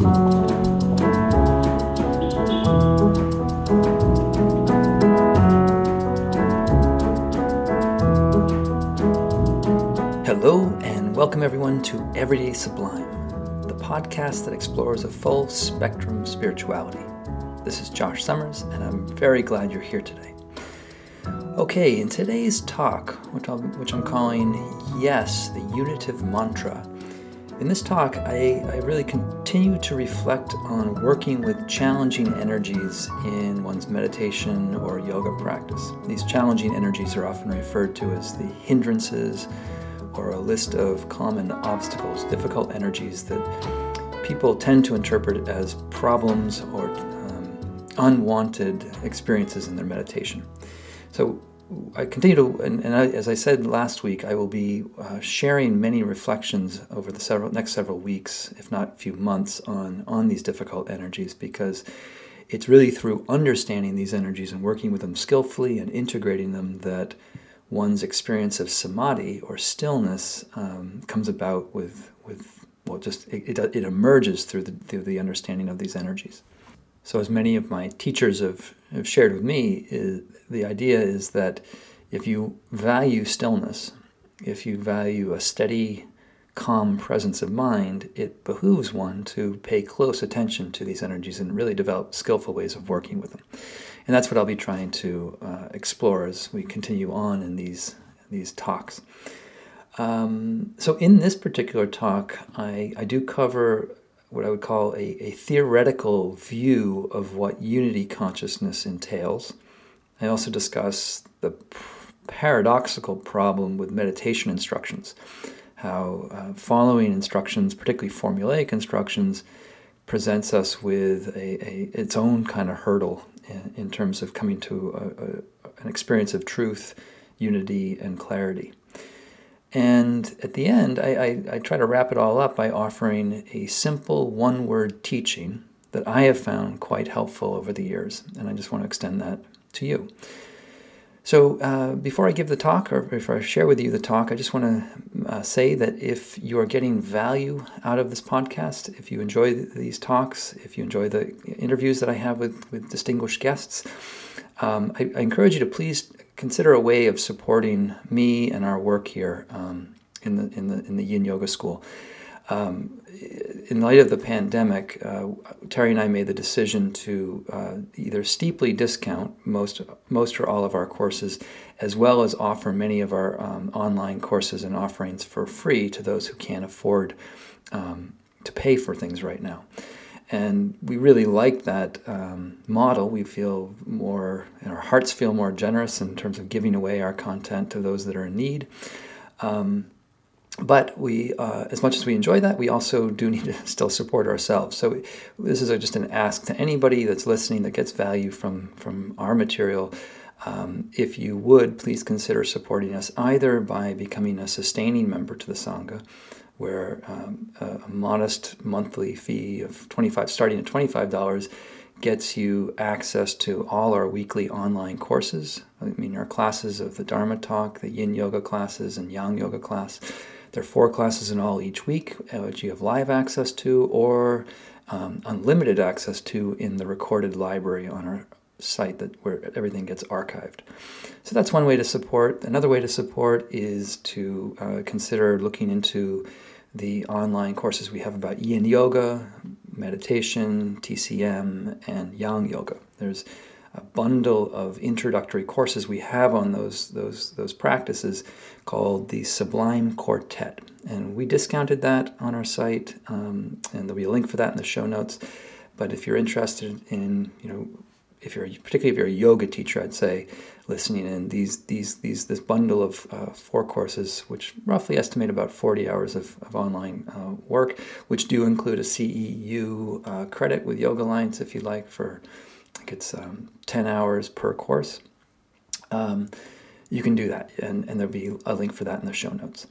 Hello, and welcome everyone to Everyday Sublime, the podcast that explores a full spectrum of spirituality. This is Josh Summers, and I'm very glad you're here today. Okay, in today's talk, which I'm, which I'm calling Yes, the Unitive Mantra, in this talk, I, I really continue to reflect on working with challenging energies in one's meditation or yoga practice. These challenging energies are often referred to as the hindrances or a list of common obstacles, difficult energies that people tend to interpret as problems or um, unwanted experiences in their meditation. So, I continue to, and, and I, as I said last week, I will be uh, sharing many reflections over the several next several weeks, if not few months, on on these difficult energies because it's really through understanding these energies and working with them skillfully and integrating them that one's experience of samadhi or stillness um, comes about with with well, just it, it, it emerges through the through the understanding of these energies. So, as many of my teachers have, have shared with me, is, the idea is that if you value stillness, if you value a steady, calm presence of mind, it behooves one to pay close attention to these energies and really develop skillful ways of working with them. And that's what I'll be trying to uh, explore as we continue on in these, these talks. Um, so, in this particular talk, I, I do cover what I would call a, a theoretical view of what unity consciousness entails. I also discuss the paradoxical problem with meditation instructions, how uh, following instructions, particularly formulaic instructions, presents us with a, a its own kind of hurdle in, in terms of coming to a, a, an experience of truth, unity, and clarity. And at the end, I, I, I, try to wrap it all up by offering a simple one word teaching that I have found quite helpful over the years. And I just want to extend that to you. So, uh, before I give the talk, or before I share with you the talk, I just want to uh, say that if you are getting value out of this podcast, if you enjoy these talks, if you enjoy the interviews that I have with, with distinguished guests, um, I, I, encourage you to please consider a way of supporting me and our work here um, in the in the in the Yin Yoga School. Um, in light of the pandemic, uh, Terry and I made the decision to uh, either steeply discount most most or all of our courses, as well as offer many of our um, online courses and offerings for free to those who can't afford um, to pay for things right now. And we really like that um, model. We feel more, our hearts feel more generous in terms of giving away our content to those that are in need. Um, but we, uh, as much as we enjoy that, we also do need to still support ourselves. So this is a, just an ask to anybody that's listening that gets value from from our material. Um, if you would, please consider supporting us either by becoming a sustaining member to the Sangha, where um, a, modest monthly fee of 25 starting at $25 gets you access to all our weekly online courses. I mean, our classes of the Dharma Talk, the Yin Yoga classes, and Yang Yoga class. There are four classes in all each week, uh, which you have live access to or um, unlimited access to in the recorded library on our site that where everything gets archived. So that's one way to support. Another way to support is to uh, consider looking into the online courses we have about yin yoga, meditation, TCM, and yang yoga. There's a bundle of introductory courses we have on those those those practices called the Sublime Quartet, and we discounted that on our site, um, and there'll be a link for that in the show notes. But if you're interested in you know if you're particularly if you're a yoga teacher, I'd say listening in these these these this bundle of uh, four courses, which roughly estimate about 40 hours of, of online uh, work, which do include a CEU uh, credit with Yoga Alliance if you like for I think it's um, 10 hours per course. Um, you can do that, and, and there'll be a link for that in the show notes.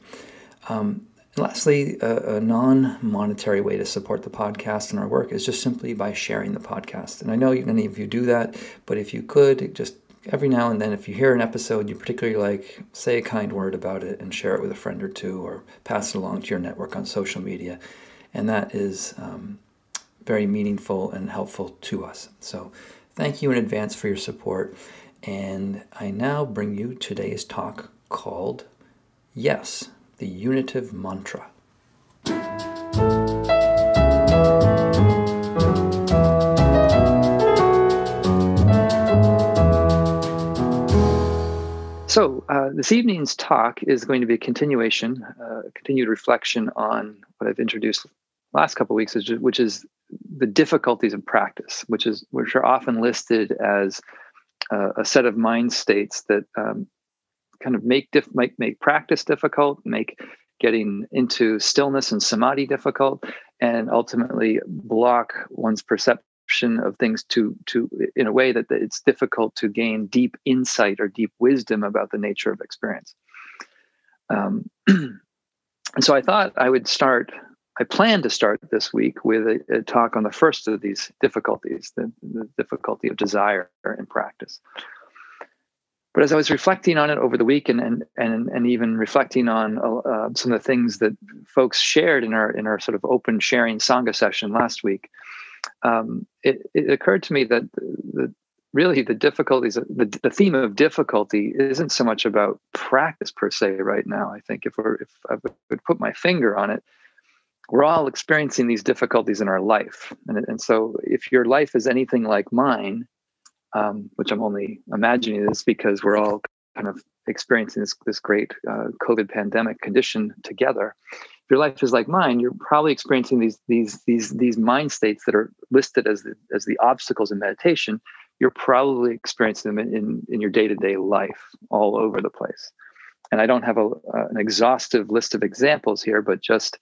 Um, and lastly, a, a non monetary way to support the podcast and our work is just simply by sharing the podcast. And I know many of you do that, but if you could, just every now and then, if you hear an episode you particularly like, say a kind word about it and share it with a friend or two or pass it along to your network on social media. And that is um, very meaningful and helpful to us. So thank you in advance for your support. And I now bring you today's talk called Yes, the Unitive Mantra. So, uh, this evening's talk is going to be a continuation, uh, continued reflection on what I've introduced last couple weeks, which is the difficulties of practice, which is which are often listed as uh, a set of mind states that um, kind of make, dif- make make practice difficult, make getting into stillness and samadhi difficult, and ultimately block one's perception of things to to in a way that it's difficult to gain deep insight or deep wisdom about the nature of experience. Um, and so I thought I would start I plan to start this week with a, a talk on the first of these difficulties, the, the, difficulty of desire in practice. But as I was reflecting on it over the week, and and and, and even reflecting on uh, some of the things that folks shared in our in our sort of open sharing sangha session last week, um, it, it occurred to me that the, really the difficulties, the, the theme of difficulty, isn't so much about practice per se right now. I think if we're if I would put my finger on it, we're all experiencing these difficulties in our life. And, and so if your life is anything like mine, um, which I'm only imagining this because we're all kind of experiencing this, this great uh, COVID pandemic condition together. If your life is like mine, you're probably experiencing these these these these mind states that are listed as the, as the obstacles in meditation. You're probably experiencing them in, in, your day to day life all over the place. And I don't have a, uh, an exhaustive list of examples here, but just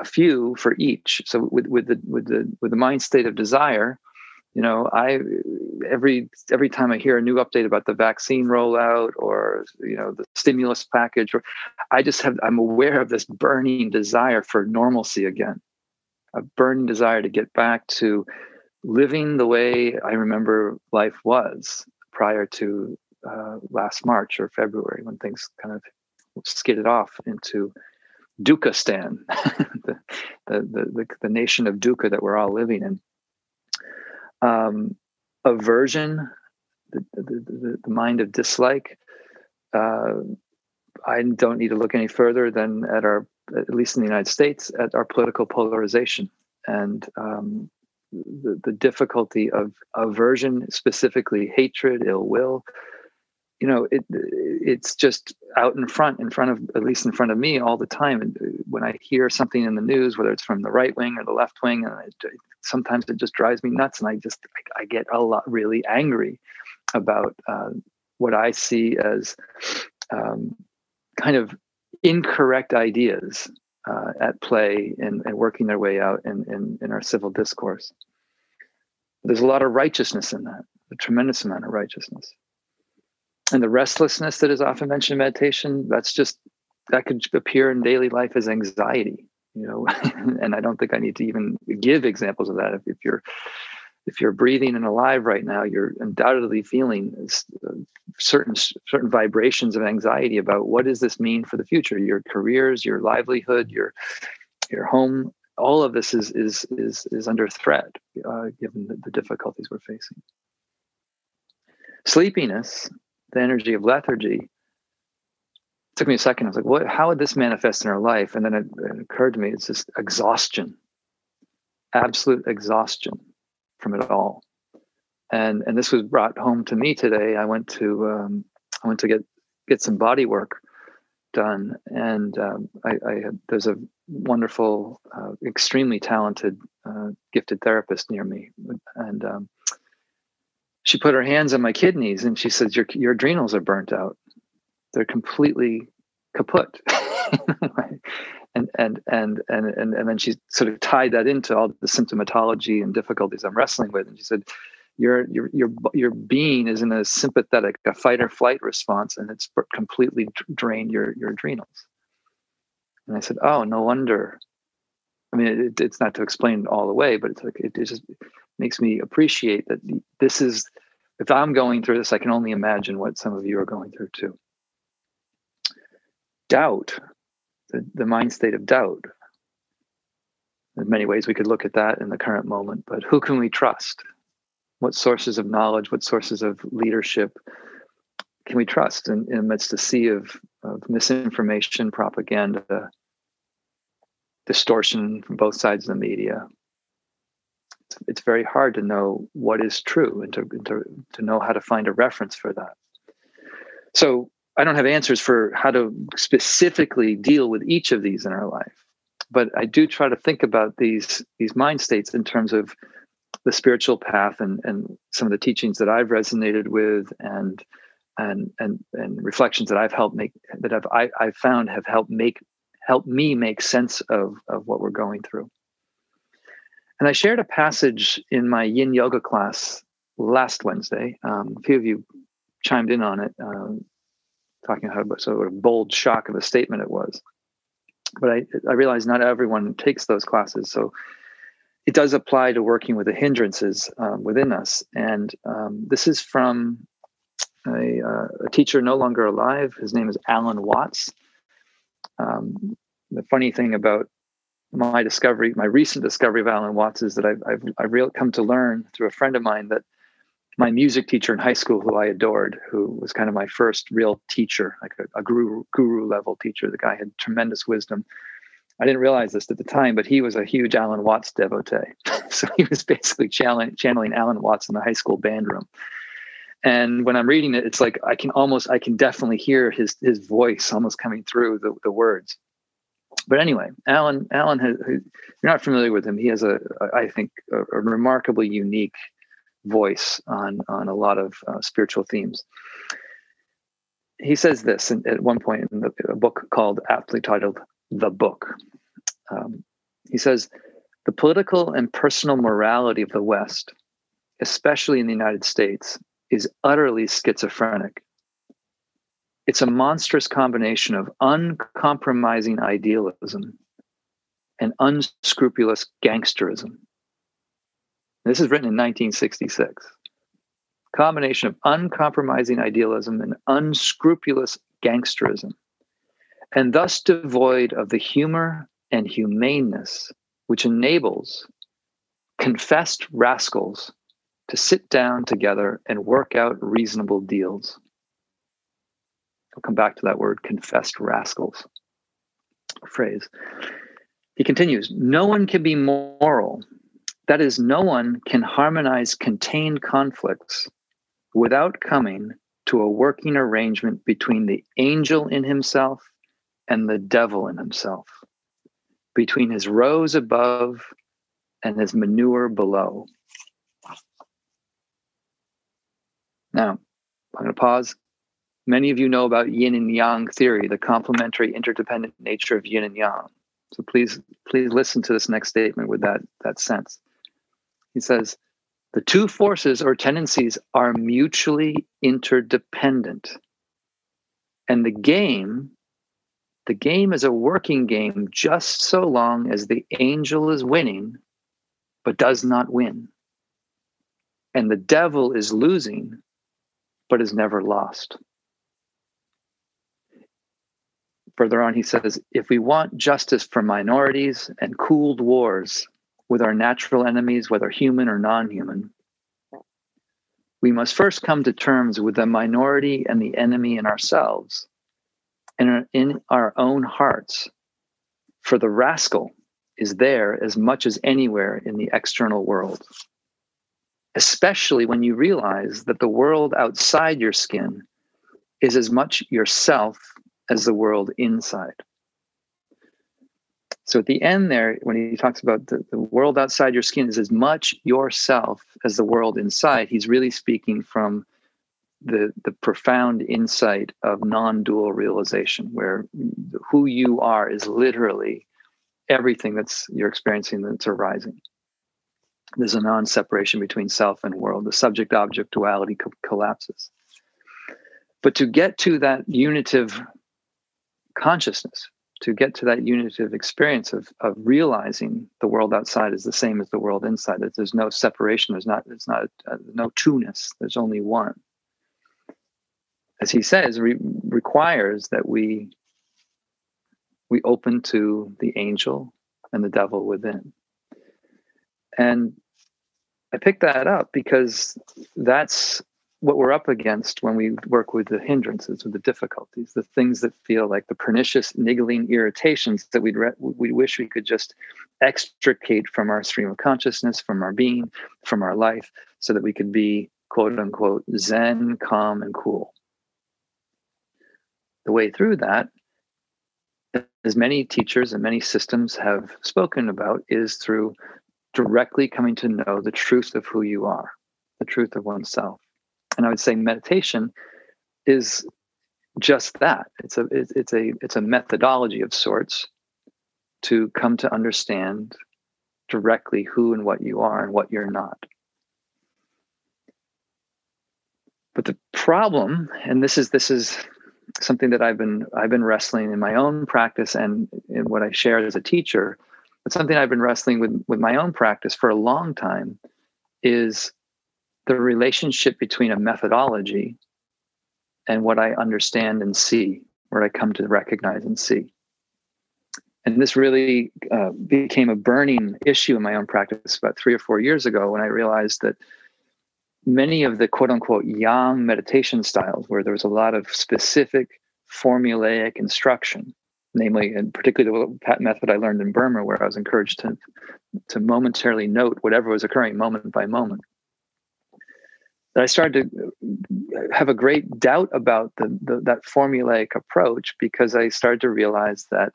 a few for each. So with with the with the with the mind state of desire, you know, I every every time I hear a new update about the vaccine rollout or you know the stimulus package, or I just have I'm aware of this burning desire for normalcy again, a burning desire to get back to living the way I remember life was prior to uh, last March or February when things kind of skidded off into Dukkhistan, the, the, the, the, nation of dukkha that we're all living in. Um, aversion, the, the, the, the, mind of dislike. Uh, I don't need to look any further than at our, at least in the United States, at our political polarization and um, the, the difficulty of aversion, specifically hatred, ill will, you know it it's just out in front in front of at least in front of me all the time. And uh, when i hear something in the news whether it's from the right wing or the left wing and sometimes it just drives me nuts and i just i, I get a lot really angry about uh, what i see as um, kind of incorrect ideas uh, at play and, and working their way out in, in, in our civil discourse. There's a lot of righteousness in that a tremendous amount of righteousness and the restlessness that is often mentioned in meditation that's just that could appear in daily life as anxiety you know? And i don't think i need to even give examples of that. If, if you're if you're breathing and alive right now you're undoubtedly feeling uh, certain certain vibrations of anxiety about what does this mean for the future? Your careers your livelihood your your home all of this is is is is under threat uh, given the, the difficulties we're facing. Sleepiness the energy of lethargy. It took me a second. I was like, what, how would this manifest in our life? And then it, it occurred to me it's just exhaustion, absolute exhaustion from it all. And and this was brought home to me today. I went to um, I went to get get some body work done, and um, I, I had, there's a wonderful, uh, extremely talented, uh, gifted therapist near me, and um, she put her hands on my kidneys and she says, "Your your adrenals are burnt out. They're completely kaput." and, and and and and and then she sort of tied that into all the symptomatology and difficulties I'm wrestling with, and she said, "Your your your your being is in a sympathetic, a fight or flight response, and it's completely drained your your adrenals." And I said, "Oh, no wonder." I mean, it, it's not to explain all the way, but it's like it, it just makes me appreciate that this is if i'm going through this i can only imagine what some of you are going through too doubt the, the mind state of doubt in many ways, we could look at that in the current moment, but who can we trust? What sources of knowledge, what sources of leadership can we trust in, in amidst a sea of, of misinformation, propaganda, distortion from both sides of the media? It's, very hard to know what is true and to, to, to know how to find a reference for that. So I don't have answers for how to specifically deal with each of these in our life but I do try to think about these these mind states in terms of the spiritual path and and some of the teachings that I've resonated with and and and and reflections that I've helped make that I've I, I've found have helped make help me make sense of of what we're going through. And I shared a passage in my Yin Yoga class last Wednesday. Um, a few of you chimed in on it, um, talking about how sort of a bold shock of a statement it was but I, I realize not everyone takes those classes. So it does apply to working with the hindrances um, within us. And um, this is from a, uh, a, teacher no longer alive. His name is Alan Watts. Um, the funny thing about my discovery, my recent discovery of Alan Watts, is that I've, I've, I've real, come to learn through a friend of mine that my music teacher in high school, who I adored, who was kind of my first real teacher, like a, a guru, guru level teacher. The guy had tremendous wisdom. I didn't realize this at the time, but he was a huge Alan Watts devotee. so he was basically channeling, channeling Alan Watts in the high school band room. And when I'm reading it, it's like I can almost, I can definitely hear his his voice almost coming through the, the words. But anyway, Alan, Alan, has, you're not familiar with him. He has a, I think, a, a remarkably unique voice on on a lot of uh, spiritual themes. He says this in, at one point in the, a book called, aptly titled, "The Book." Um, he says, "The political and personal morality of the West, especially in the United States, is utterly schizophrenic. It's a monstrous combination of uncompromising idealism and unscrupulous gangsterism." This is written in 1966. Combination of uncompromising idealism and unscrupulous gangsterism, and thus devoid of the humor and humaneness which enables confessed rascals to sit down together and work out reasonable deals. I'll come back to that word, confessed rascals phrase. He continues No one can be moral that is, no one can harmonize contained conflicts without coming to a working arrangement between the angel in himself and the devil in himself, between his rose above and his manure below. Now, I'm going to pause. Many of you know about yin and yang theory, the complementary interdependent nature of yin and yang. So please, please listen to this next statement with that, that sense. He says, the two forces or tendencies are mutually interdependent. And the game, the game is a working game just so long as the angel is winning, but does not win. And the devil is losing, but is never lost. Further on, he says if we want justice for minorities and cooled wars, with our natural enemies, whether human or non human, we must first come to terms with the minority and the enemy in ourselves and in our own hearts. For the rascal is there as much as anywhere in the external world, especially when you realize that the world outside your skin is as much yourself as the world inside. So at the end there, when he talks about the, the world outside your skin is as much yourself as the world inside, he's really speaking from the the profound insight of non-dual realization, where who you are is literally everything that's you're experiencing that's arising. There's a non-separation between self and world. The subject-object duality co- collapses. But to get to that unitive consciousness, to get to that unitive experience of, of realizing the world outside is the same as the world inside that there's no separation there's not there's not uh, no two-ness there's only one. As he says re- requires that we we open to the angel and the devil within. And I picked that up because that's what we're up against when we work with the hindrances or the difficulties, the things that feel like the pernicious, niggling irritations that we'd re- we wish we could just extricate from our stream of consciousness, from our being, from our life, so that we could be quote unquote zen, calm, and cool. The way through that, as many teachers and many systems have spoken about, is through directly coming to know the truth of who you are, the truth of oneself and I would say meditation is just that. It's a it's a it's a methodology of sorts to come to understand directly who and what you are and what you're not. But the problem, and this is this is something that I've been I've been wrestling in my own practice and in what I share as a teacher, but something I've been wrestling with with my own practice for a long time is the relationship between a methodology and what I understand and see, what I come to recognize and see. And this really uh, became a burning issue in my own practice about three or four years ago when I realized that many of the quote unquote yang meditation styles, where there was a lot of specific formulaic instruction, namely, and particularly the method I learned in Burma, where I was encouraged to, to momentarily note whatever was occurring moment by moment that I started to have a great doubt about the, the, that formulaic approach because I started to realize that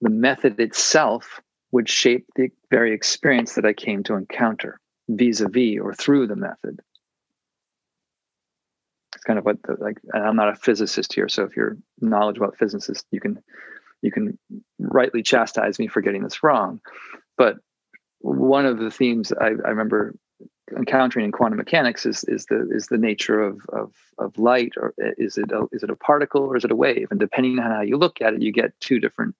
the method itself would shape the very experience that I came to encounter vis-a-vis or through the method. It's kind of what the, like I'm not a physicist here, so if you're knowledgeable about physicists, you can you can rightly chastise me for getting this wrong. But one of the themes I, I remember encountering in quantum mechanics is is the is the nature of of of light or is it a, is it a particle or is it a wave? And depending on how you look at it you get two different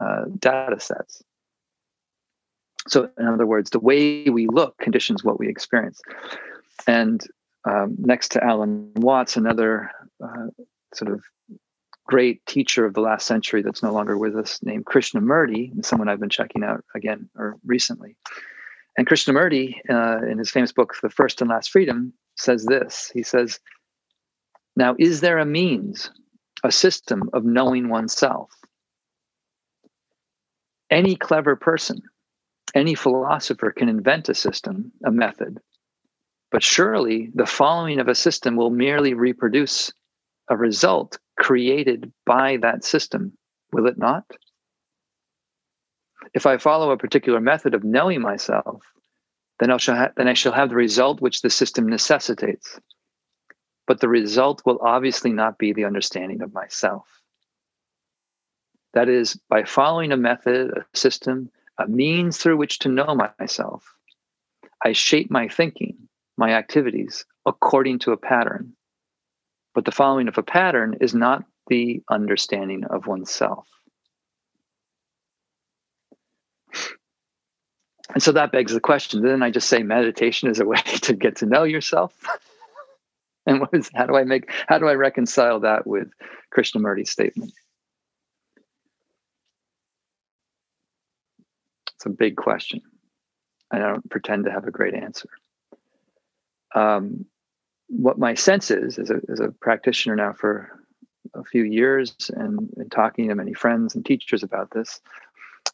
uh, data sets. So in other words the way we look conditions what we experience. And um, next to alan watts another uh, sort of great teacher of the last century that's no longer with us named krishnamurti someone i've been checking out again or recently and Krishnamurti, uh, in his famous book, The First and Last Freedom, says this. He says, Now, is there a means, a system of knowing oneself? Any clever person, any philosopher can invent a system, a method, but surely the following of a system will merely reproduce a result created by that system, will it not? If I follow a particular method of knowing myself, then I shall ha- then I shall have the result which the system necessitates. But the result will obviously not be the understanding of myself. That is, by following a method, a system, a means through which to know myself, I shape my thinking, my activities according to a pattern. But the following of a pattern is not the understanding of oneself. And so that begs the question. Then I just say meditation is a way to get to know yourself. and what is how do I make how do I reconcile that with Krishnamurti's statement? It's a big question. And I don't pretend to have a great answer. Um, what my sense is, as a, as a practitioner now for a few years and, and talking to many friends and teachers about this,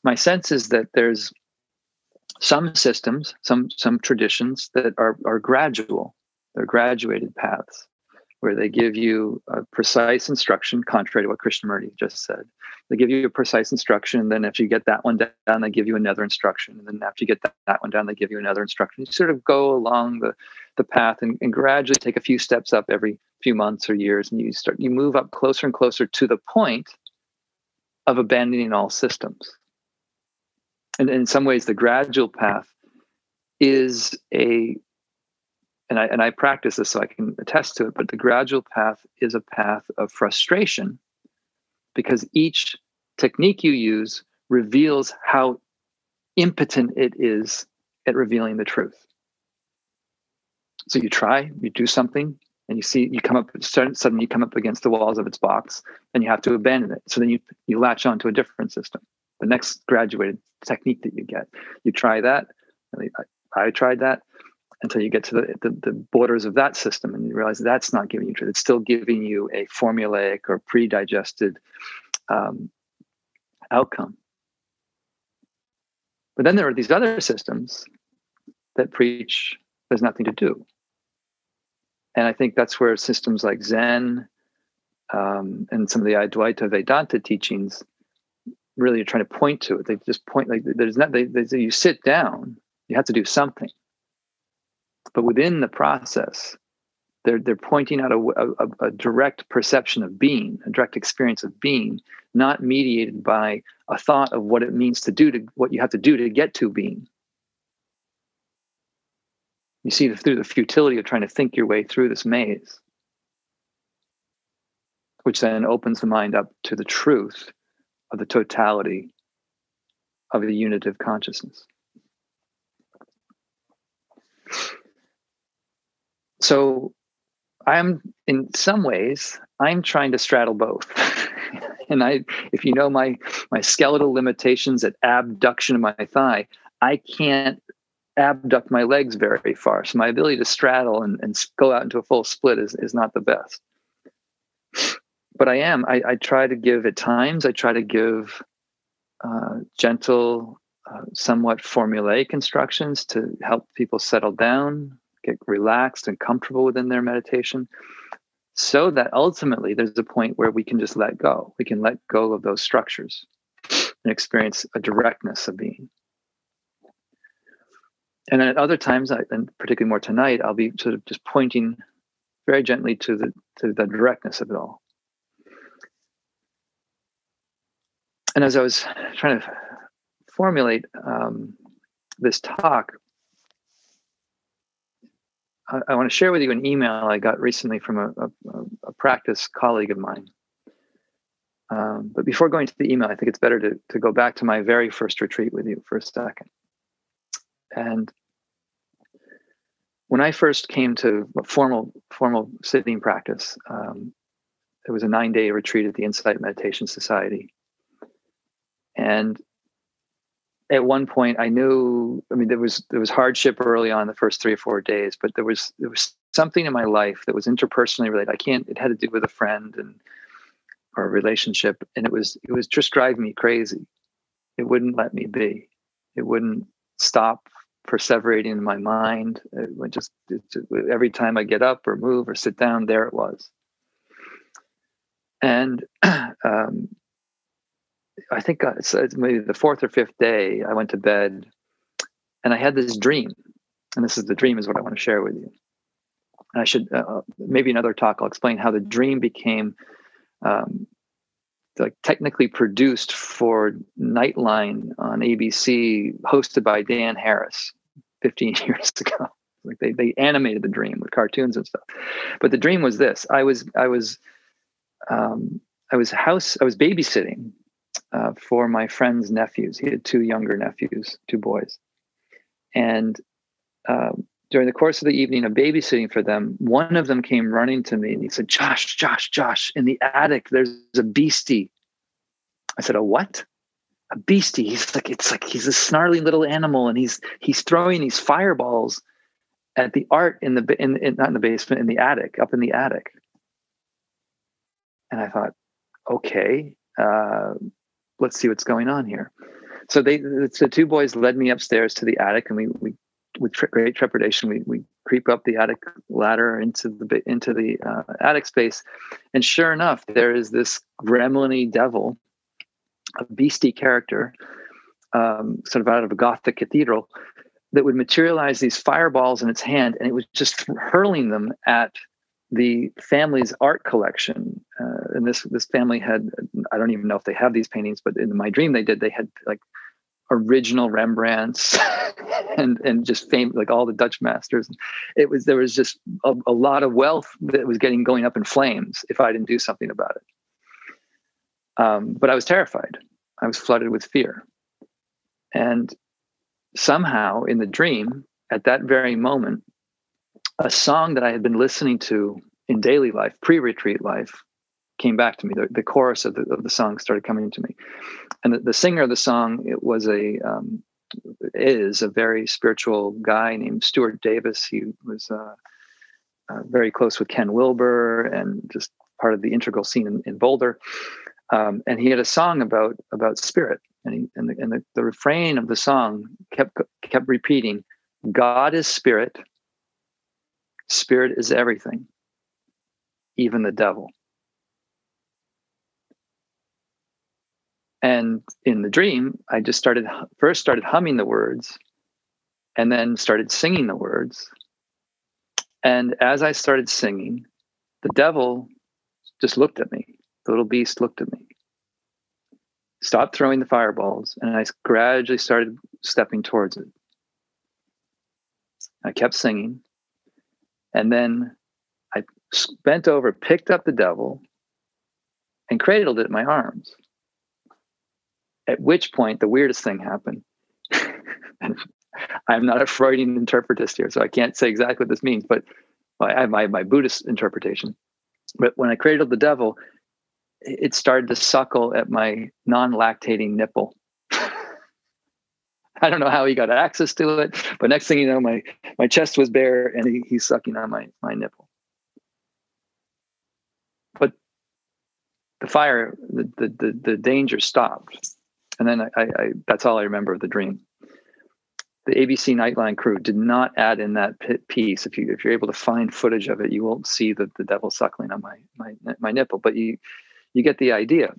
my sense is that there's some systems, some some traditions that are are gradual. They're graduated paths where they give you a precise instruction, contrary to what Krishnamurti just said. They give you a precise instruction, then if you get that one down, they give you another instruction, and then after you get that, that one down, they give you another instruction. You sort of go along the the path and, and gradually take a few steps up every few months or years, and you start you move up closer and closer to the point of abandoning all systems and in some ways the gradual path is a and I and I practice this so I can attest to it, but the gradual path is a path of frustration because each technique you use reveals how impotent it is at revealing the truth. So you try, you do something, and you see you come up suddenly you come up against the walls of its box and you have to abandon it. So then you you latch on to a different system the next graduated technique that you get. You try that, I, I tried that until you get to the, the, the, borders of that system and you realize that's not giving you truth. It's still giving you a formulaic or pre-digested um, outcome. But then there are these other systems that preach there's nothing to do. And I think that's where systems like Zen um, and some of the Advaita Vedanta teachings really are trying to point to it. They just point like there's not. They, they say you sit down, you have to do something, but within the process, they're they're pointing out a, a, a direct perception of being, a direct experience of being, not mediated by a thought of what it means to do to what you have to do to get to being. You see through the futility of trying to think your way through this maze, which then opens the mind up to the truth of the totality of the unitive consciousness. So I'm in some ways I'm trying to straddle both. and I if you know my my skeletal limitations at abduction of my thigh, I can't abduct my legs very far. So my ability to straddle and, and go out into a full split is, is not the best. But I am. I, I try to give at times, I try to give uh, gentle, uh, somewhat formulaic instructions to help people settle down, get relaxed and comfortable within their meditation. So that ultimately there's a point where we can just let go. We can let go of those structures and experience a directness of being and then at other times, I, and particularly more tonight, I'll be sort of just pointing very gently to the to the directness of it all. And as I was trying to formulate um, this talk, I, I, want to share with you an email I got recently from a, a, a practice colleague of mine. Um, but before going to the email, I think it's better to, to go back to my very first retreat with you for a second. And when I first came to formal formal sitting practice, um, it was a nine day retreat at the Insight Meditation Society, and at one point I knew. I mean, there was there was hardship early on the first three or four days, but there was there was something in my life that was interpersonally related. I can't. It had to do with a friend and or a relationship, and it was it was just driving me crazy. It wouldn't let me be. It wouldn't stop perseverating in my mind. It would just, it, every time I get up or move or sit down, there it was. And um, I think uh, it's, it's maybe the fourth or fifth day, I went to bed and I had this dream. And this is the dream, is what I want to share with you. And I should, uh, uh maybe another talk, I'll explain how the dream became um, like technically produced for Nightline on ABC, hosted by Dan Harris. 15 years ago. Like they they animated the dream with cartoons and stuff. But the dream was this: I was I was um, I was house I was babysitting uh, for my friend's nephews. He had two younger nephews, two boys, and um, during the course of the evening of babysitting for them, one of them came running to me and he said, "Josh, Josh, Josh, in the attic, there's a beastie." I said, "A what?" a beastie. He's like it's like he's a snarly little animal, and he's he's throwing these fireballs at the art in the in, in not in the basement in the attic up in the attic. And I thought, okay, uh, let's see what's going on here. So they the two boys led me upstairs to the attic, and we we with great trepidation we we creep up the attic ladder into the into the uh, attic space, and sure enough, there is this gremlin devil a beastie character, um, sort of out of a Gothic cathedral, that would materialize these fireballs in its hand, and it was just hurling them at the family's art collection. Uh, and this this family had I don't even know if they have these paintings, but in my dream they did. They had like original Rembrandts and and just fame like all the Dutch masters. It was there was just a, a lot of wealth that was getting going up in flames if I didn't do something about it. Um, but I was terrified. I was flooded with fear. And somehow in the dream, at that very moment, a song that I had been listening to in daily life, pre retreat life, came back to me. The, the chorus of the, of the song started coming to me. And the, the singer of the song, it was a, um, is a very spiritual guy named Stuart Davis. He was uh, uh, very close with Ken Wilber and just part of the integral scene in, in Boulder. Um, and he had a song about about spirit, and, he, and, the, and the, the refrain of the song kept kept repeating, "God is spirit. Spirit is everything, even the devil." And in the dream, I just started first started humming the words, and then started singing the words. And as I started singing, the devil just looked at me. The little beast looked at me, stopped throwing the fireballs, and I gradually started stepping towards it. I kept singing. And then I bent over, picked up the devil, and cradled it in my arms. At which point, the weirdest thing happened. I'm not a Freudian interpretist here, so I can't say exactly what this means, but I have my, my Buddhist interpretation. But when I cradled the devil, it started to suckle at my non lactating nipple. I don't know how he got access to it, but next thing you know, my, my chest was bare and he, he's sucking on my, my nipple. But the fire, the, the, the, the danger stopped. And then I, I, I, that's all I remember of the dream. The ABC Nightline crew did not add in that piece. If you if you're able to find footage of it, you won't see the, the devil suckling on my my my nipple, but you you get the idea.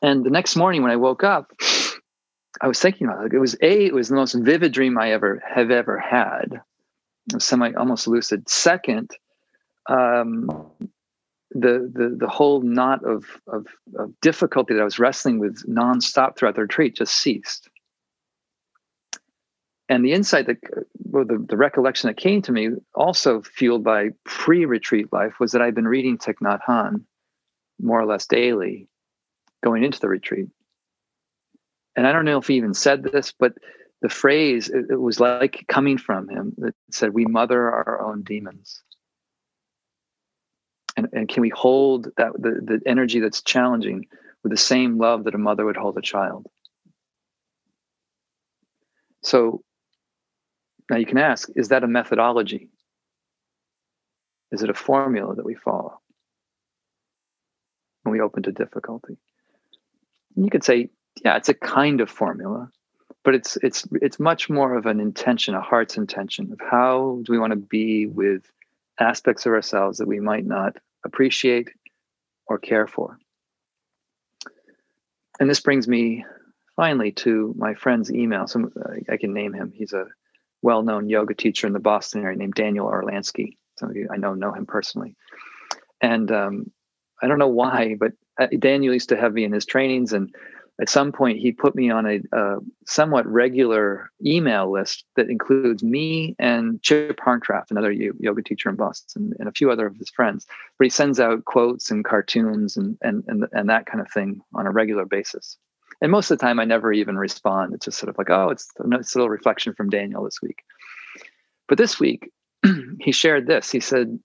And the next morning when I woke up, I was thinking about it. It was a it was the most vivid dream I ever have ever had. Semi almost lucid. Second, um, the the the whole knot of, of, of difficulty that I was wrestling with nonstop throughout the retreat just ceased. And the insight that, well, the, the recollection that came to me, also fueled by pre-retreat life, was that I'd been reading Thich Nhat Hanh more or less daily, going into the retreat. And I don't know if he even said this, but the phrase it, it was like coming from him that said, "We mother our own demons." and, and can we hold that the, the energy that's challenging with the same love that a mother would hold a child? So now you can ask is that a methodology? Is it a formula that we follow when we open to difficulty? And you could say yeah it's a kind of formula but it's it's it's much more of an intention a heart's intention of how do we want to be with aspects of ourselves that we might not appreciate or care for. And this brings me finally to my friend's email. So I can name him. He's a well known yoga teacher in the Boston area named Daniel Orlansky. Some of you I know know him personally. And um, I don't know why, but uh, Daniel used to have me in his trainings, and at some point he put me on a, a, somewhat regular email list that includes me and Chip Hartranft, another yoga teacher in Boston, and a few other of his friends. But he sends out quotes and cartoons and and and, and that kind of thing on a regular basis. And most of the time, I never even respond. It's just sort of like, oh, it's a nice little reflection from Daniel this week. But this week, he shared this. He said,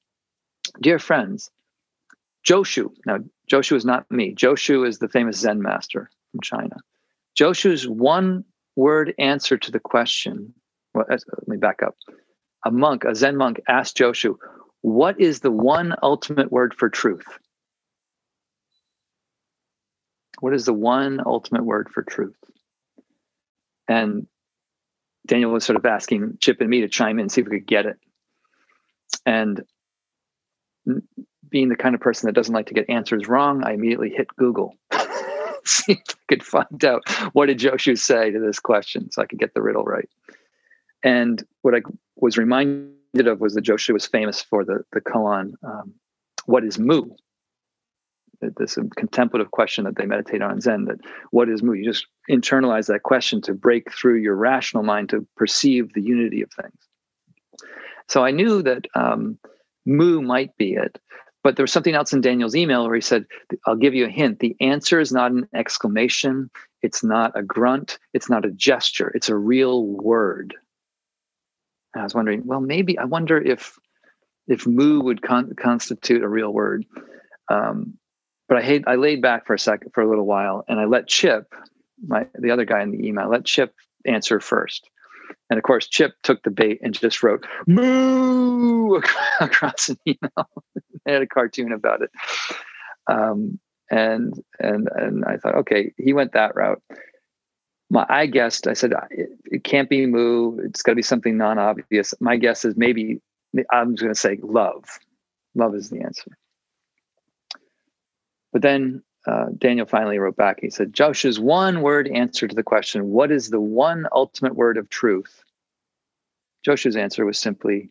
"Dear friends." Joshu. Now, Joshu is not me. Joshu is the famous Zen master from China. Joshu's one word answer to the question, well, uh, let me back up. A monk, a Zen monk, asked Joshu, What is the one ultimate word for truth? What is the one ultimate word for truth? And Daniel was sort of asking Chip and me to chime in, and see if we could get it. And being the kind of person that doesn't like to get answers wrong, I immediately hit Google. see if I could find out what did Joshu say to this question so I could get the riddle right. And what I was reminded of was that Joshu was famous for the, the koan, um, what is mu? This contemplative question that they meditate on in Zen, that what is mu? You just internalize that question to break through your rational mind to perceive the unity of things. So I knew that um, mu might be it. But there was something else in Daniel's email where he said, I'll give you a hint. The answer is not an exclamation, it's not a grunt, it's not a gesture, it's a real word. And I was wondering, well, maybe I wonder if if mu would con- constitute a real word. Um, but I I laid back for a second for a little while and I let Chip, my the other guy in the email, let Chip answer first. And of course, Chip took the bait and just wrote "moo" across an email. They had a cartoon about it, um, and and and I thought, okay, he went that route. My, I guessed. I said it, it can't be moo. It's got to be something non-obvious. My guess is maybe I'm just going to say love. Love is the answer. But then uh, Daniel finally wrote back. He said, Josh's one word answer to the question, What is the one ultimate word of truth? Joshua's answer was simply,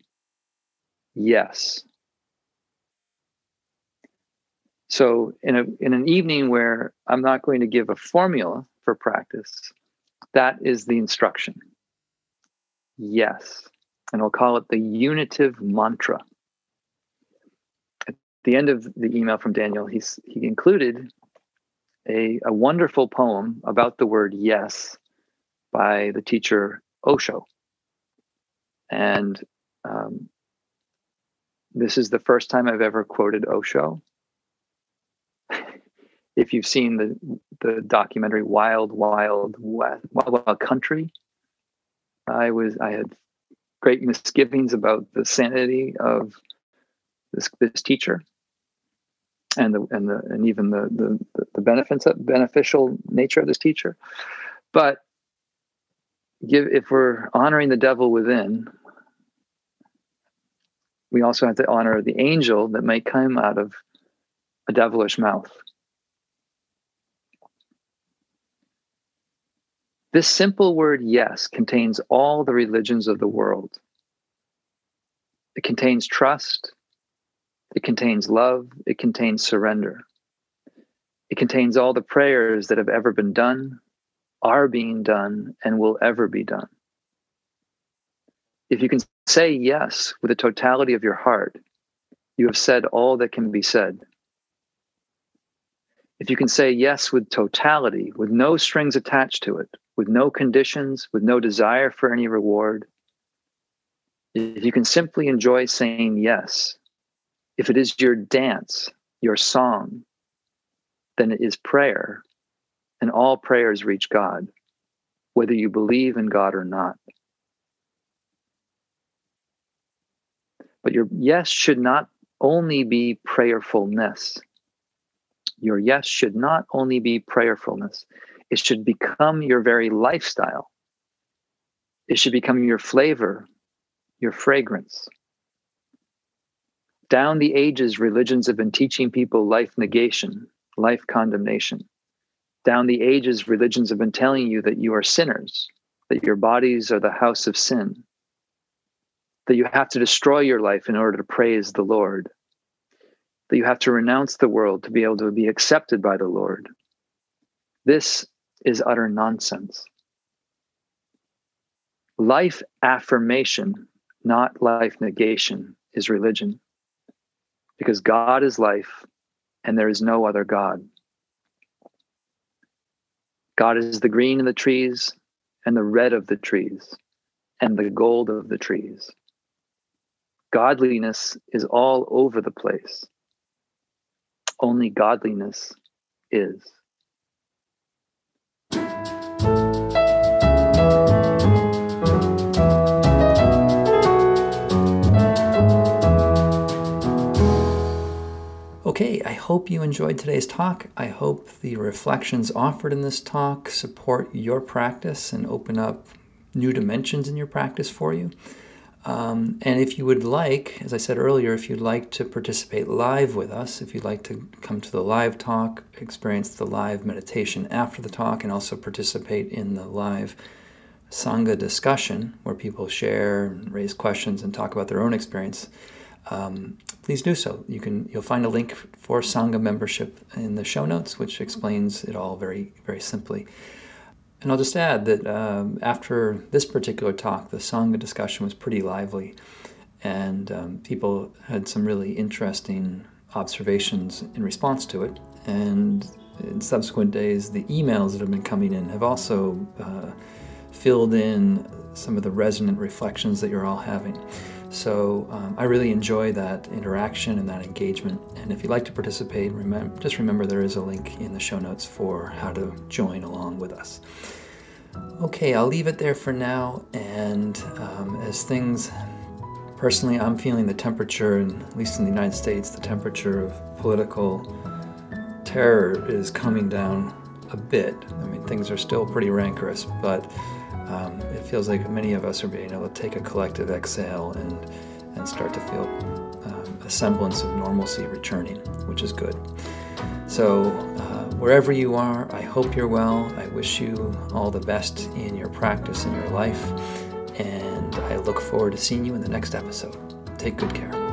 Yes. So, in, a, in an evening where I'm not going to give a formula for practice, that is the instruction. Yes. And I'll call it the unitive mantra. At the end of the email from Daniel, he's, he included a, a wonderful poem about the word yes by the teacher Osho. And um, this is the first time I've ever quoted Osho. If you've seen the, the documentary Wild, Wild, Wild, Wild, Wild Country, I was I had great misgivings about the sanity of this this teacher and the and the and even the the the benefits beneficial nature of this teacher. But give if we're honoring the devil within we also have to honor the angel that might come out of a devilish mouth this simple word yes contains all the religions of the world it contains trust it contains love. It contains surrender. It contains all the prayers that have ever been done, are being done, and will ever be done. If you can say yes with the totality of your heart, you have said all that can be said. If you can say yes with totality, with no strings attached to it, with no conditions, with no desire for any reward, if you can simply enjoy saying yes, if it is your dance, your song, then it is prayer, and all prayers reach God, whether you believe in God or not. But your yes should not only be prayerfulness. Your yes should not only be prayerfulness, it should become your very lifestyle. It should become your flavor, your fragrance. Down the ages, religions have been teaching people life negation, life condemnation. Down the ages, religions have been telling you that you are sinners, that your bodies are the house of sin, that you have to destroy your life in order to praise the Lord, that you have to renounce the world to be able to be accepted by the Lord. This is utter nonsense. Life affirmation, not life negation, is religion because God is life and there is no other God. God is the green in the trees and the red of the trees and the gold of the trees. Godliness is all over the place. Only godliness is. Okay, I hope you enjoyed today's talk. I hope the reflections offered in this talk support your practice and open up new dimensions in your practice for you. Um, and if you would like, as I said earlier, if you'd like to participate live with us, if you'd like to come to the live talk, experience the live meditation after the talk, and also participate in the live Sangha discussion where people share, and raise questions, and talk about their own experience, um, please do so. You can you'll find a link for Sangha membership in the show notes, which explains it all very very simply. And I'll just add that um, after this particular talk, the Sangha discussion was pretty lively, and um, people had some really interesting observations in response to it. And in subsequent days, the emails that have been coming in have also uh, filled in some of the resonant reflections that you're all having. So um, I really enjoy that interaction and that engagement. And if you'd like to participate, remember, just remember there is a link in the show notes for how to join along with us. Okay, I'll leave it there for now. And um, as things, personally, I'm feeling the temperature, and at least in the United States, the temperature of political terror is coming down a bit. I mean, things are still pretty rancorous, but um, it feels like many of us are being able to take a collective exhale and, and start to feel um, a semblance of normalcy returning, which is good. So, uh, wherever you are, I hope you're well. I wish you all the best in your practice and your life. And I look forward to seeing you in the next episode. Take good care.